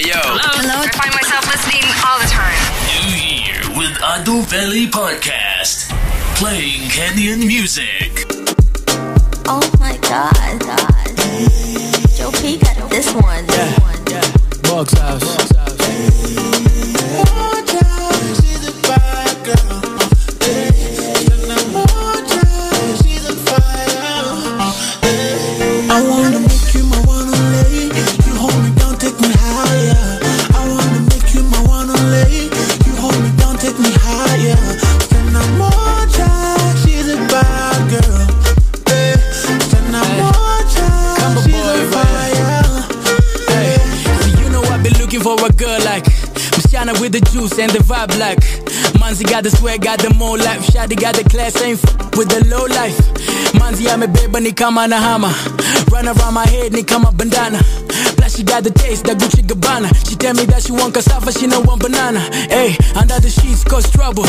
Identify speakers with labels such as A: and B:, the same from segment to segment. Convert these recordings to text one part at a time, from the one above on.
A: Hey yo.
B: Hello? I find myself listening all the time.
C: New Year with Adoveli Podcast. Playing Kenyan music.
D: Oh my god, god. Joe P got this one. This one.
A: Box house. The juice and the vibe like Manzi got the swag, got the more life. Shadi got the class, ain't f- with the low life. Manzi amebeba ni kama na hama Run around my head ni kama bandana she got the taste, that Gucci Gabbana. She tell me that she want cassava, she no want banana. Hey, under the sheets cause trouble.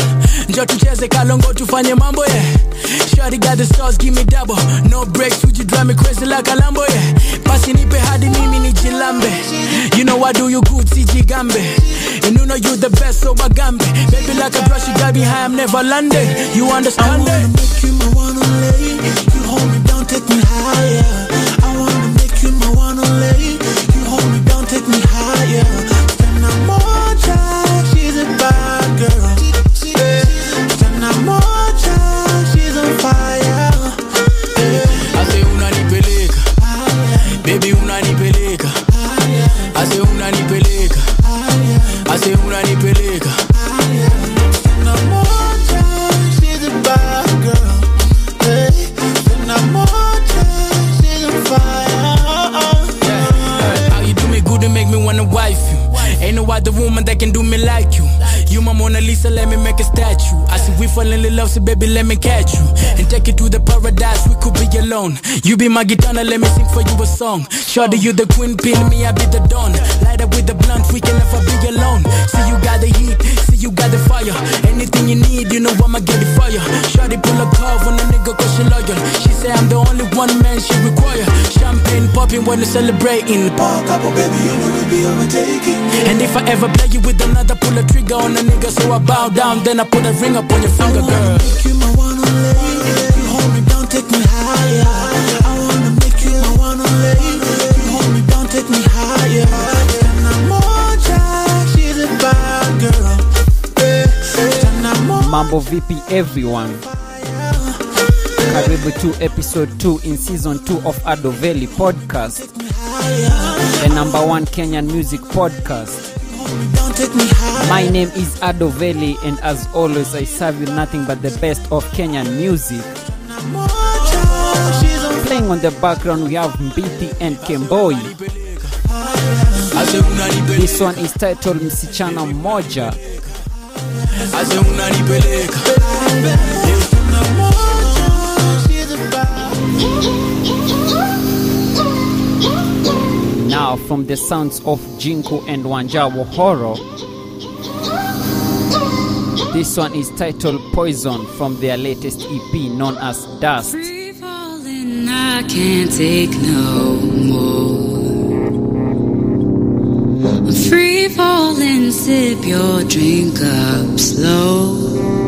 A: Njoo tucheze kalongo tufanye mambo yeah. Shawty got the sauce, give me double. No breaks, would you drive me crazy like a Lambo yeah. Pasi nipe hadi mimi ni jilambe. You know I do you good, sijigambe And you know you the best, so bagambe Baby like a brush, you got me high, I'm never landing You
E: I
A: understand
E: wanna
A: it?
E: make you my one and only. You hold me down, take me higher. Take me higher.
A: Other woman that can do me like you. You my Mona Lisa, let me make a statue. I see we falling in love, so baby, let me catch you. And take you to the paradise, we could be alone. You be my guitar, let me sing for you a song. Shorty, you the queen pin, me, I be the dawn. Light up with the blunt, we can never be alone. See you got the heat, see you got the fire. Anything you need, you know I'ma get it for you. Shorty pull a curve on a nigga cause she loyal. She say I'm the only one man she require. Champagne popping when they celebrating.
E: Park up, oh baby, you know we be overtaking.
A: And if I ever play you with another, pull a trigger on a nigga, so I bow down, then I put a ring up on your finger, girl.
E: make you my one only. You hold me down, take me higher. I wanna make you my one only. You hold me down, take me higher.
F: Mambo vipi everyone? Karibu to episode 2 in season 2 of adoveli podcast the number one kenyan music podcast. My name is adoveli and as always i serve you nothing but the best of kenyan music. Playing on the background we have mbiti and kemboi this one is titled msichana mmoja. Now from the sounds of jinku and wanjawo horo this one is titled poison from their latest ep known as dust.
G: Free falling, I can't take no more. Free falling, sip your drink up slow.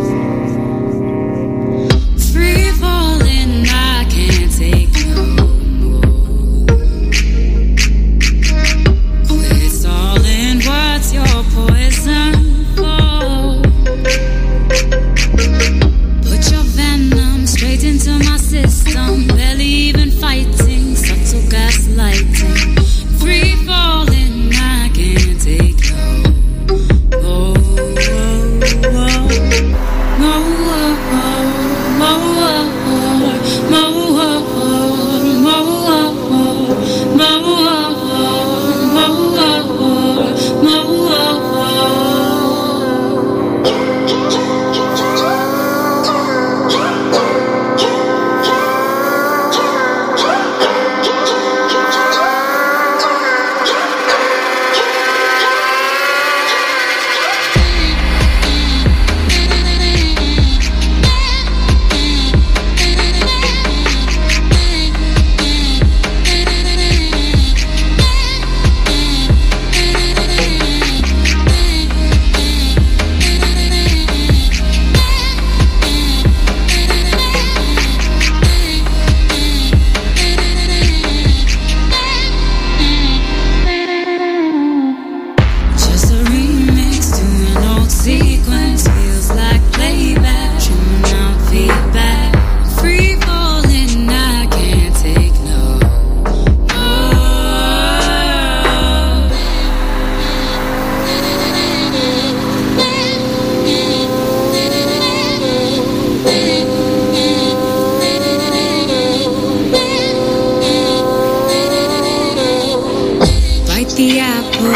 G: the apple,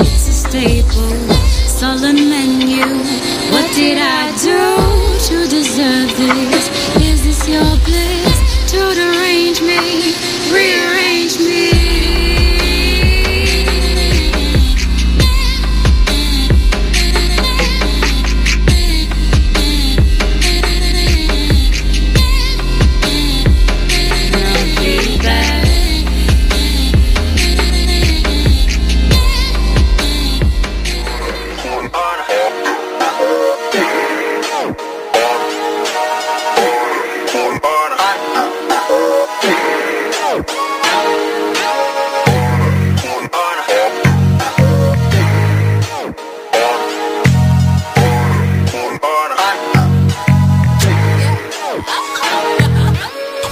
G: it's a staple. Solid menu, what did I?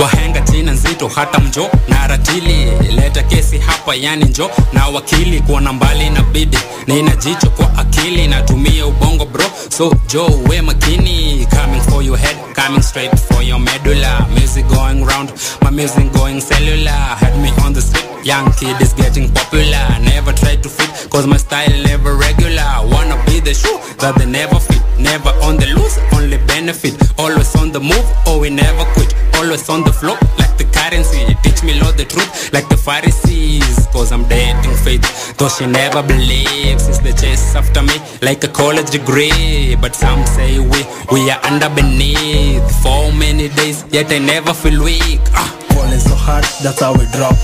H: Wahenga jina nzito hata mjo na ratili leta kesi hapa yani njo. Na wakili kuona mbali na bidi nina jicho kwa akili natumia ubongo bro. So jo we makini coming for your head coming straight for your medulla. Music going round my music going cellular. Had me on the street young kid is getting popular. Never try to fit cause my style never regular. Wanna be the shoe that they never fit never on the loose only benefit. Always on the move or we never quit always on the flow like the currency teach me lord the truth like the pharisees cause i'm dating faith though she never believes it's the chase after me like a college degree but some say we we are under beneath for many days yet i never feel weak ah.
I: Falling so hard, that's how we drop.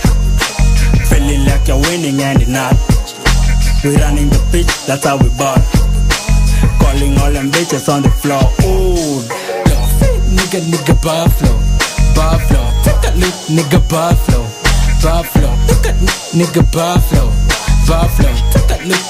I: Feeling like you're winning and you're not. We running the pitch, that's how we ball. Calling all them bitches on the floor. Ooh,
J: Nigga, nigga, buffalo. Nigga, buffalo, buffalo. Nigga, buffalo, buffalo.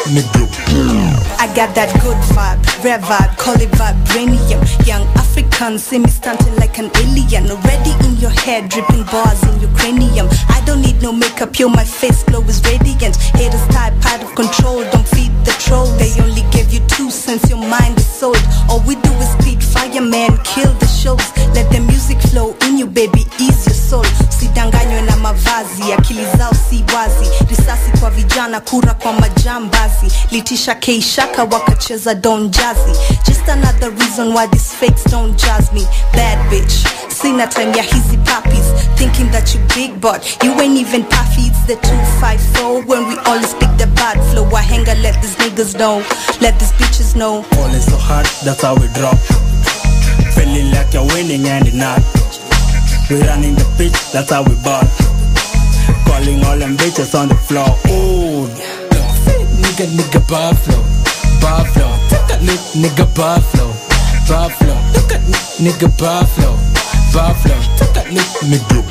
J: Nigga.
K: I got that good vibe, rare vibe, call it vibranium. Young African, see me stunting like an alien. Already in your head, dripping bars in your cranium. I don't need no makeup, yo, my face glow is radiant. Haters type, out of control, don't feed the trolls. They only give you two cents, your mind is sold. All we do is speed fire, man, kill the shows. Let the music flow in you, baby, ease your soul. Usidanganywe na mavazi, akili zao si wazi. Risasi kwa vijana, kura kwa majambazi. Litisha keishaka wakacheza don jazzy. Just another reason why these fakes don't jazz me. Bad bitch, sina time ya hizi puppies. Thinking that you big but you ain't even puffy. It's the 254 when we all speak the bad flow. Wahenga, let these niggas know. Let these bitches know.
I: falling so hard, that's how we drop. Feeling like you're winning and not. We running the pitch, that's how we ball. Calling all them bitches on the floor. Ooh,
J: Nigga, nigga, buffalo, buffalo. Look, nigga, buffalo, buffalo. Look at nigga, buffalo, buffalo. Take a nigga.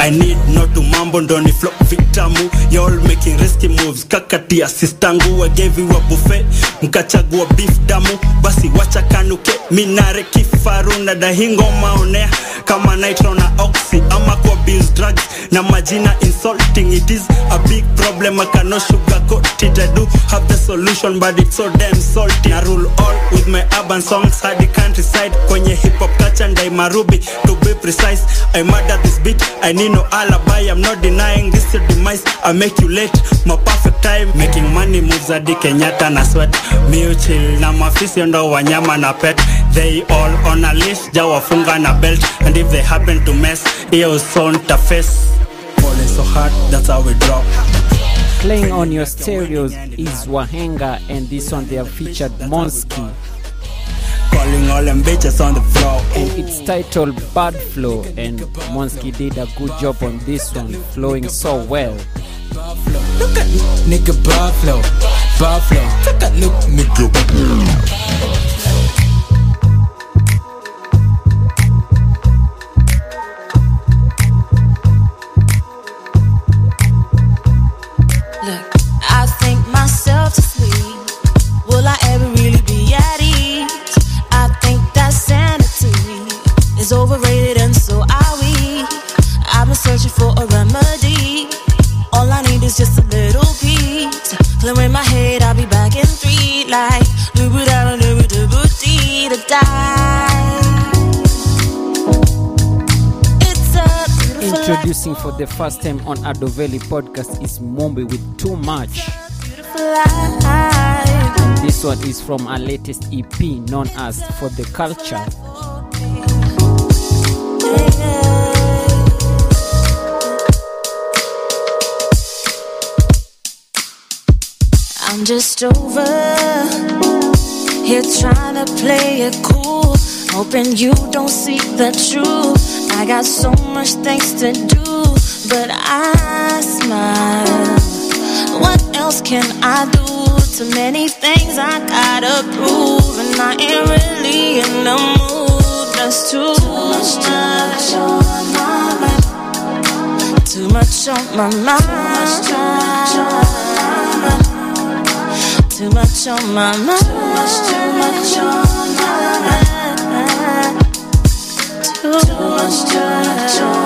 I: I need not to mambo ndo ni flow vitamu y'all making risky moves. Kakati ya sistangu I gave you a buffet. Mkachagua beef damu. Basi wacha kanuke. Minare kifaru na dahingo maonea kama nitro na oxy. Ama kwa bills drugs na majina insulting. It is a big problem. I cannot sugarcoat it. I do have the solution but it's so damn salty. I rule all with my urban songs. Hadi countryside kwenye hip hop culture ndai marubi to be precise I murder this beat. I need no alibi. I'm not denying this your demise. I make you late. My perfect time. Making money moves hadi Kenyatta na sweat. Miu chill. Na mafisi ndo wanyama na pet they all on a leash jawafunga na belt and if they happen to mess hiyo son falling so hard that's how we drop
F: Playing on your stereos is Wahenga, and this one they have featured Monsky,
I: calling all them bitches on the floor
F: and it's titled Bad Flow. And Monsky did a good job on this one, flowing so well.
J: Look at nigga, buffalo, buffalo. Take a look, nigga.
F: The first time on Adoveli podcast is Mombi with Too Much. This one is from our latest EP known as For the Culture.
J: I'm just over here trying to play it cool, hoping you don't see the truth. I got so much things to do, but I smile. What else can I do? Too many things I gotta prove, and I ain't really in the mood. That's too, much, on my mind. Too much on my mind. Too much on my mind. Too much, too much on my mind. Too much, too much on my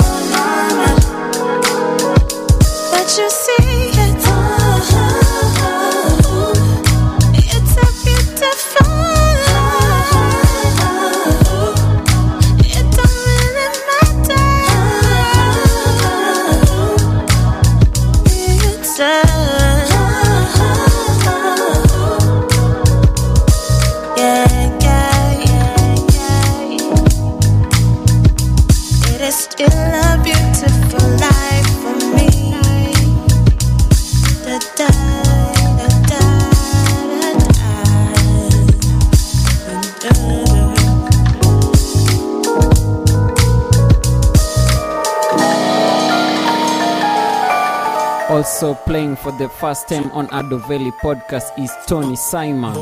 F: Also playing for the first time on Adoveli podcast is Tony Simon.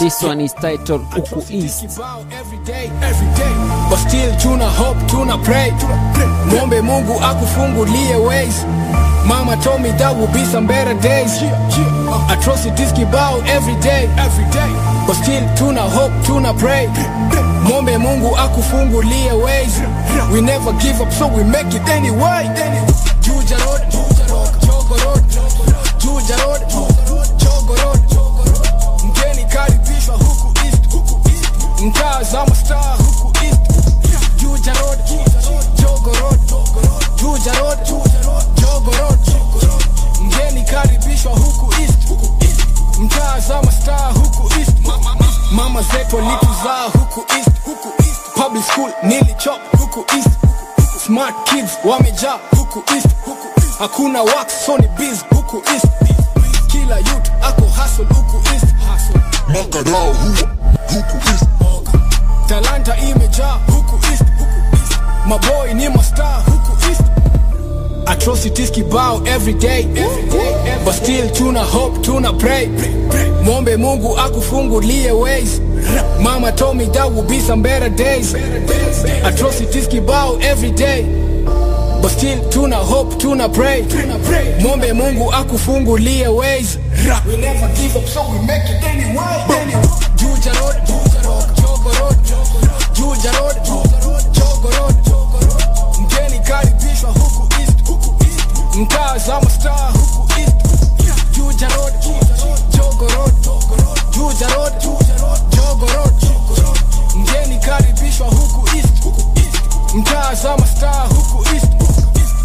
F: This one is titled Uku East.
L: But still tuna hope, tuna pray. Mwombe Mungu akufungulie ways. Mama told me that will be some better days. Atrocities kibao every day. But still tuna hope, tuna pray. Mwombe Mungu akufungulie ways. We never give up, so we make it anyway. Juja Road, Jogo Road, Juja Road, Jogo Road. Mgeni karibishwa huku east. Mtaa za mastaa huku east. Juja Road, Jogo Road, Juja Road, Jogo Road. Mgeni karibishwa huku east. Mtaa za mastaa huku east. Mama zetu walituzaa nilichop huku east. Smart kids wamejaa huku east, huku. Hakuna wax so ni biz huku east. Kila youth ako hustle huku east. Makadao huku east. Talanta imejaa huku east, huku east. Maboy ni mastar huku. Atrocities kibao every day, but still tuna hope, tuna pray. Mwombe Mungu akufungulie ways. Mama told me that will be some better days. Atrocities kibao every day, but still tuna hope, tuna pray. Mwombe Mungu akufungulie ways. We never give up, so we make it anyway. Juja Road, Mtaa za mastaa huku. Juja Road, Jogo Road, Juja Road, Jogo Road. Mgeni karibishwa huku east. Mtaa za mastaa huku east.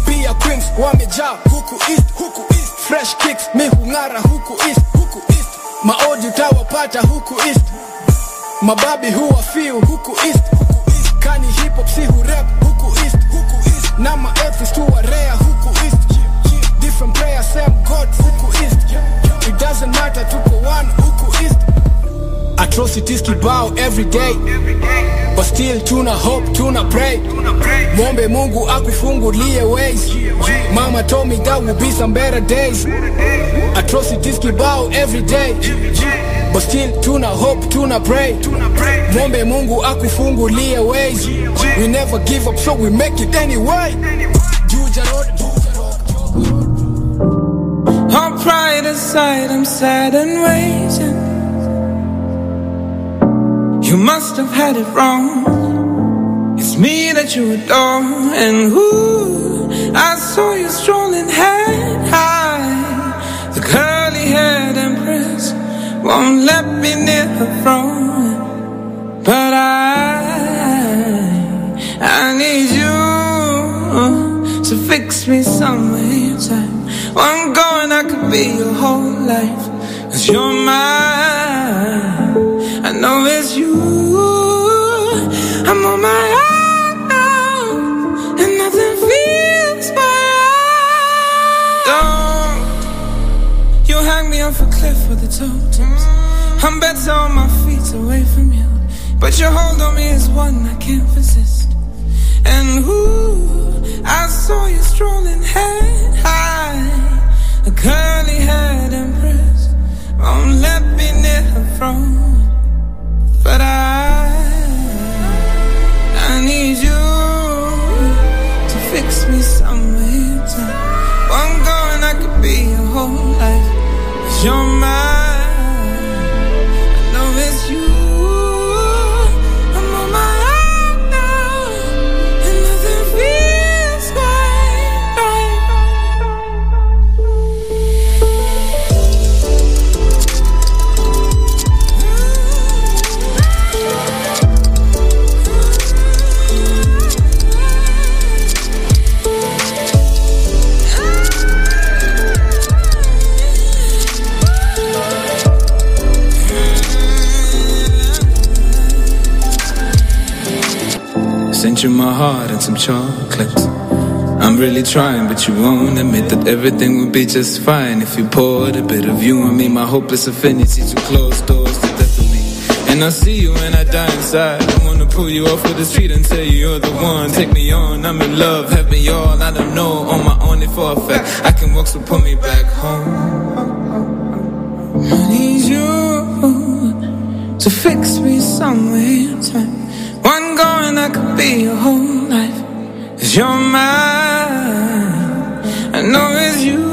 L: Pia Queens wamejaa huku east, huku east. Fresh kicks mi hung'ara huku east, huku east. Maodi utawapata huku east. Mababi huwa feel huku east. Kani hip hop si hurep huku east. Na ma tu wa rare huku east. Different prayer same God huku east. It doesn't matter tuko one huku east. Atrocities kibao every day. But still tuna hope, tuna pray. Mwombe Mungu akufungulie ways. Mama told me that will be some better days. Atrocities kibao every day. But still tuna hope, tuna pray. Mwombe Mungu akufungulie ways. We never give up, so we make it anyway. Juja Road,
M: All pride aside, I'm sad and waiting. You must have had it wrong. It's me that you adore, and who I saw you strolling head high. The curly haired empress won't let me near her throne, but I, I need you to fix me some way. Time. I'm going I could be your whole life. Cause you're mine. I know it's you. I'm on my own now. And nothing feels right. Don't you hang me off a cliff with the totems. I'm better on my feet away from you. But your hold on me is one You my heart and some chocolates. I'm really trying, but you won't admit that everything would be just fine if you poured a bit of you on me. My hopeless affinity to close doors to death of me. And I see you when I die inside. I wanna pull you off of the street and tell you you're the one. Take me on, I'm in love, have me all. I don't know, on my own if for a fact. I can walk, so put me back home. I need you to fix me somewhere in time. Going, I could be your whole life. Cause you're mine. I know it's you.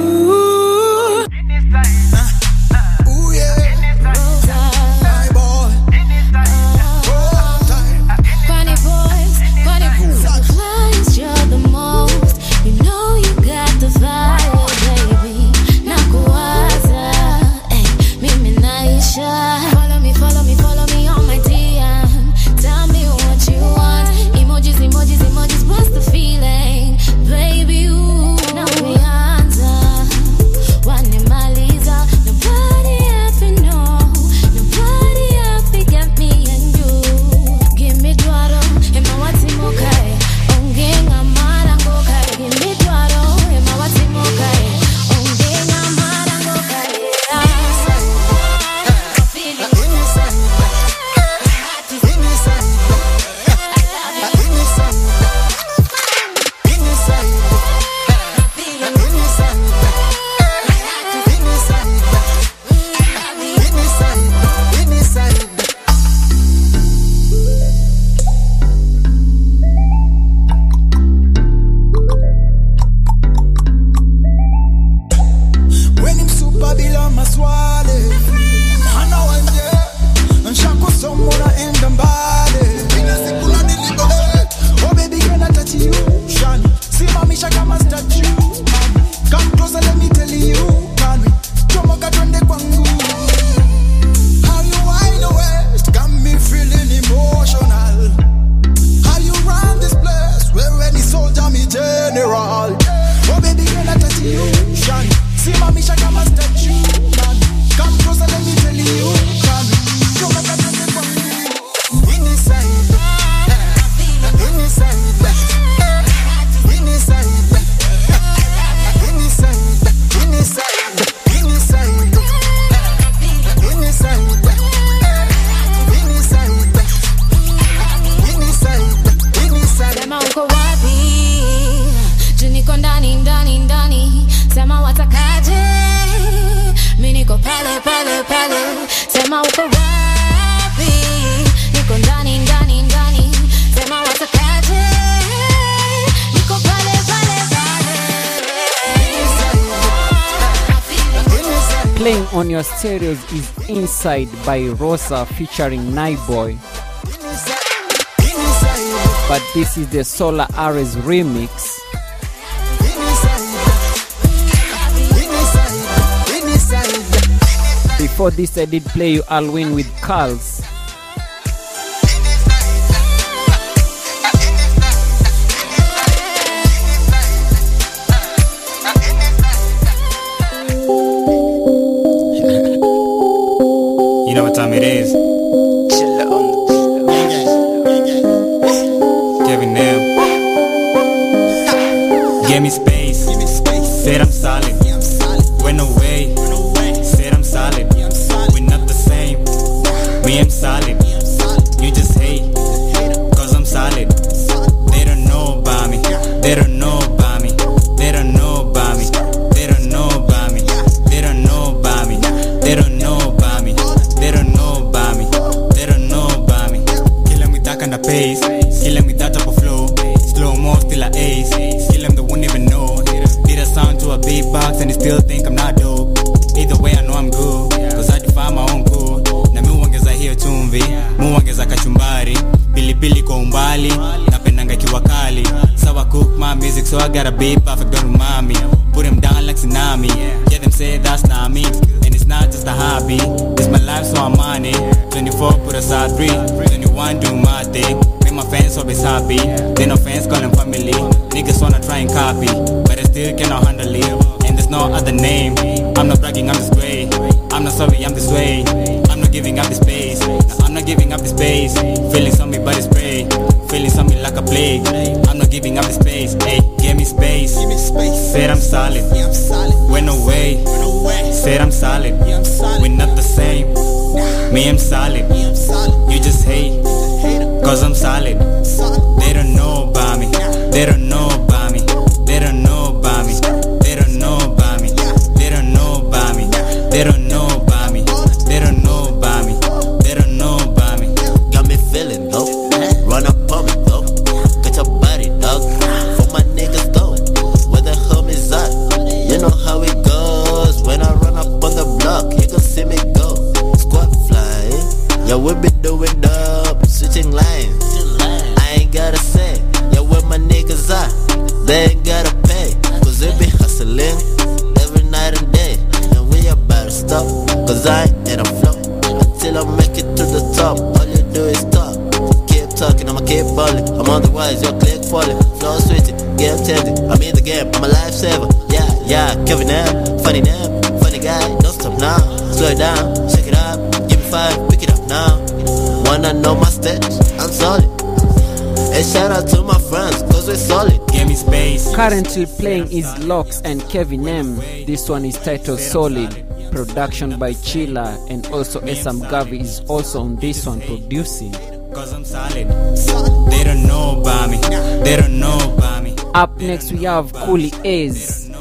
J: Sema watakaje? Mi niko pale pale pale. Sema uko wapi? Niko ndani ndani ndani. Sema watakaje?
F: Playing on your stereos is Inside by Rosa featuring Night Boy. But this is the Solar Ares remix. before this I did play you Alwin with Carls.
N: You know what time it is. Kevin space Give me space. Said I'm solid. When you fuck with a side three, then you want do my thing. Make my fans always happy. Then no fans calling family. Niggas wanna try and copy, but I still cannot handle it. And there's no other name. I'm not bragging, I'm this way. I'm not sorry, I'm this way. I'm not giving up the space. I'm not giving up the space. Feelings on me, but it's great. Feelings on me like a plague. I'm not giving up the space. Hey, give me space. Give me space. Said I'm solid. Yeah, I'm solid. Went away. Went away. Said I'm solid. Yeah, I'm solid. We're not the same. Nah. Me, I'm solid. Yeah, I'm solid. You just hate. Cause I'm solid. solid. They don't know about me. Nah. They don't know Know
O: what been doing.
P: currently playing is Locks and Kevin M. This one is titled Solid. Production by Chila and also Esam Gavi is also on this one producing.
N: Cause I'm solid. They don't know about me. They don't know about me.
P: Up next we have Cooley A's. And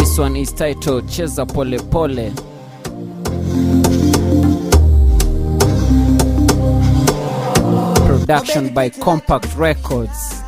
P: this one is titled Chesa Pole Pole. production by Compact Records.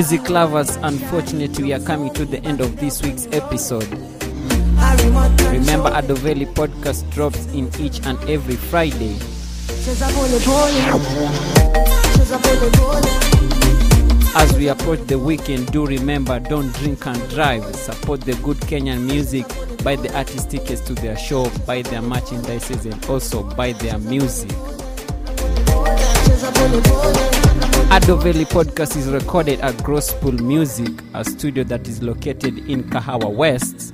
Q: Music
F: lovers, unfortunately, we are coming to the end of this week's episode. Remember, Adoveli podcast drops in each and every Friday. As we approach the weekend, do remember don't drink and drive. Support the good Kenyan music. Buy the artist tickets to their show, buy their merchandises, and also buy their music. Adoveli podcast is recorded at Gospel Music, a studio that is located in Kahawa West.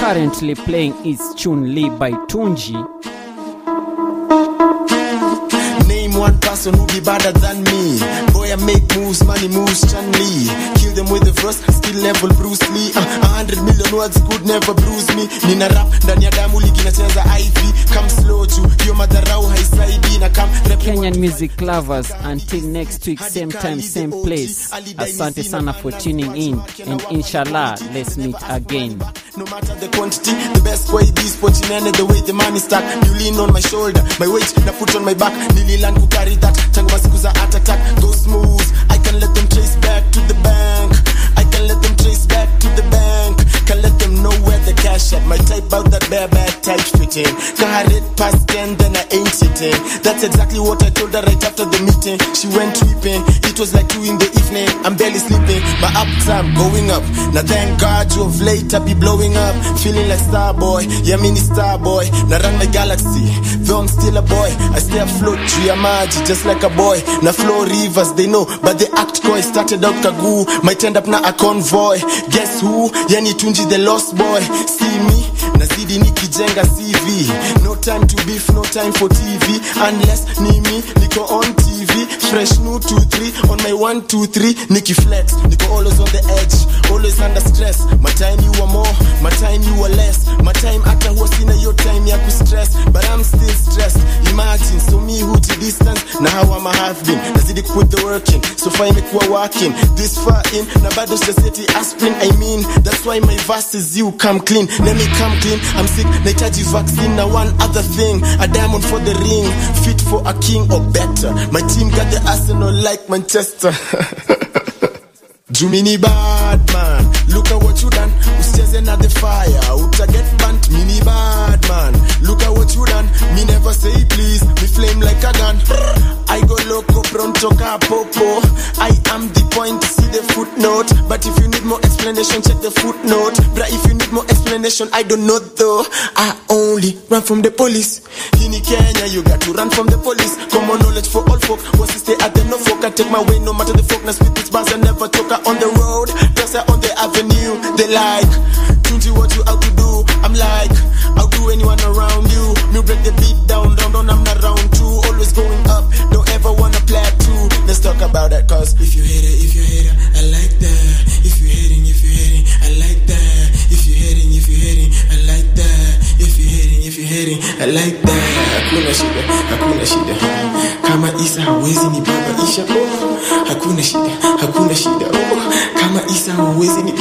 F: Currently playing is Chun Li by Tunji.
R: Name one person who be better than me. Boy, I make moves, money moves, Chun Li. Kill them with the first skill level Bruce Lee. Uh, a hundred million words could never bruise me. Nina rap ndani ya damu ligi nacheza IV. Come slow juu hiyo madharau haisaidii na come rap
F: Kenyan music lovers, until next week, same time, same place. Asante sana for tuning in, and inshallah, let's meet again.
R: No matter the quantity, the best way this pochinene, the way the money stack. You lean on my shoulder, my weight na put on my back. Nililan ku carry that, tangu masiku za heart attack. Go smooth, I can let them trace back to the bank. I can let them trace back to the bank. Can let them know where the cash at. My type out that bare bag tight fitting. Got it past 10, then I ain't sitting. That's exactly what I told her right after the meeting. She went weeping. It was like two in the evening. I'm barely sleeping. My up time going up. Now thank God you of late I be blowing up. Feeling like star boy. Yeah, mini star boy. Now run my galaxy. Though I'm still a boy. I stay afloat. Tree magic just like a boy. Now flow rivers they know. But they act coy. Started out kagoo. Might end up now a convoy. Guess who? Yani Tunji the lost boy. See me? Nazidi nikijenga CV. No time to beef, no time for TV. Unless ni me, niko on TV. Fresh new 2-3 on my 1-2-3. Nikki flex, niko always on the edge. Always under stress. My time you are more, my time you are less. My time hata huwa sina your time ya kustress. But I'm still stressed. Imagine, distance. Na how I'm a have been. Nazidi put the work in. So far imekuwa working. This far in, na bado sijaseti aspirin. I mean, that's why my verses you come clean. Let me come clean. I'm sick, nahitaji vaccine. Now one other thing, a diamond for the ring. Fit for a king or better. My team got the arsenal like Manchester. Jumini bad man, Usicheze na the fire, uta get burnt. Mini bad man, look at what you done. Me never say please, me flame like a gun. I go loco, pronto capopo. I am the point, see the footnote. But if you need more explanation, check the footnote. But if you need more explanation, I don't know though. I only run from the police. In Kenya, you got to run from the police. Common knowledge for all folk. Was stay at the no folk. I take my way, no matter the folk. Now spit this bars, I never talk on the road. Press on the avenue. They like, Tunji, what you out to do? I'm like, I'll do anyone around you. Me break the beat down, down, down. I'm not round two. Always going up. Don't ever wanna plateau. Let's talk about that, cause if you hate it, if you hate it, I like that. If you hating, if you hating, I like that. If you hating, if you hating, I like that. If you hating, if you hating, I like that. Hakuna shida, hakuna shida. Kama Isa hawezi ni baba Isha. Oh, hakuna shida, hakuna shida. Oh, kama Isa hawezi ni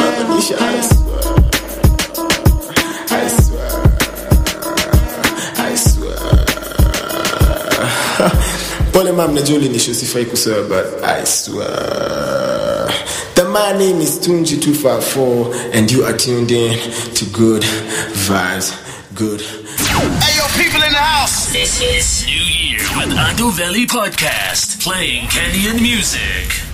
R: Pole mam, najua ulinisho sifai kuswear, but I swear. The my name is Tunji254 and you are tuned in to Good Vibes. Good.
C: Hey, yo, people in the house. This is New Year with Adoveli Podcast, playing Kenyan music.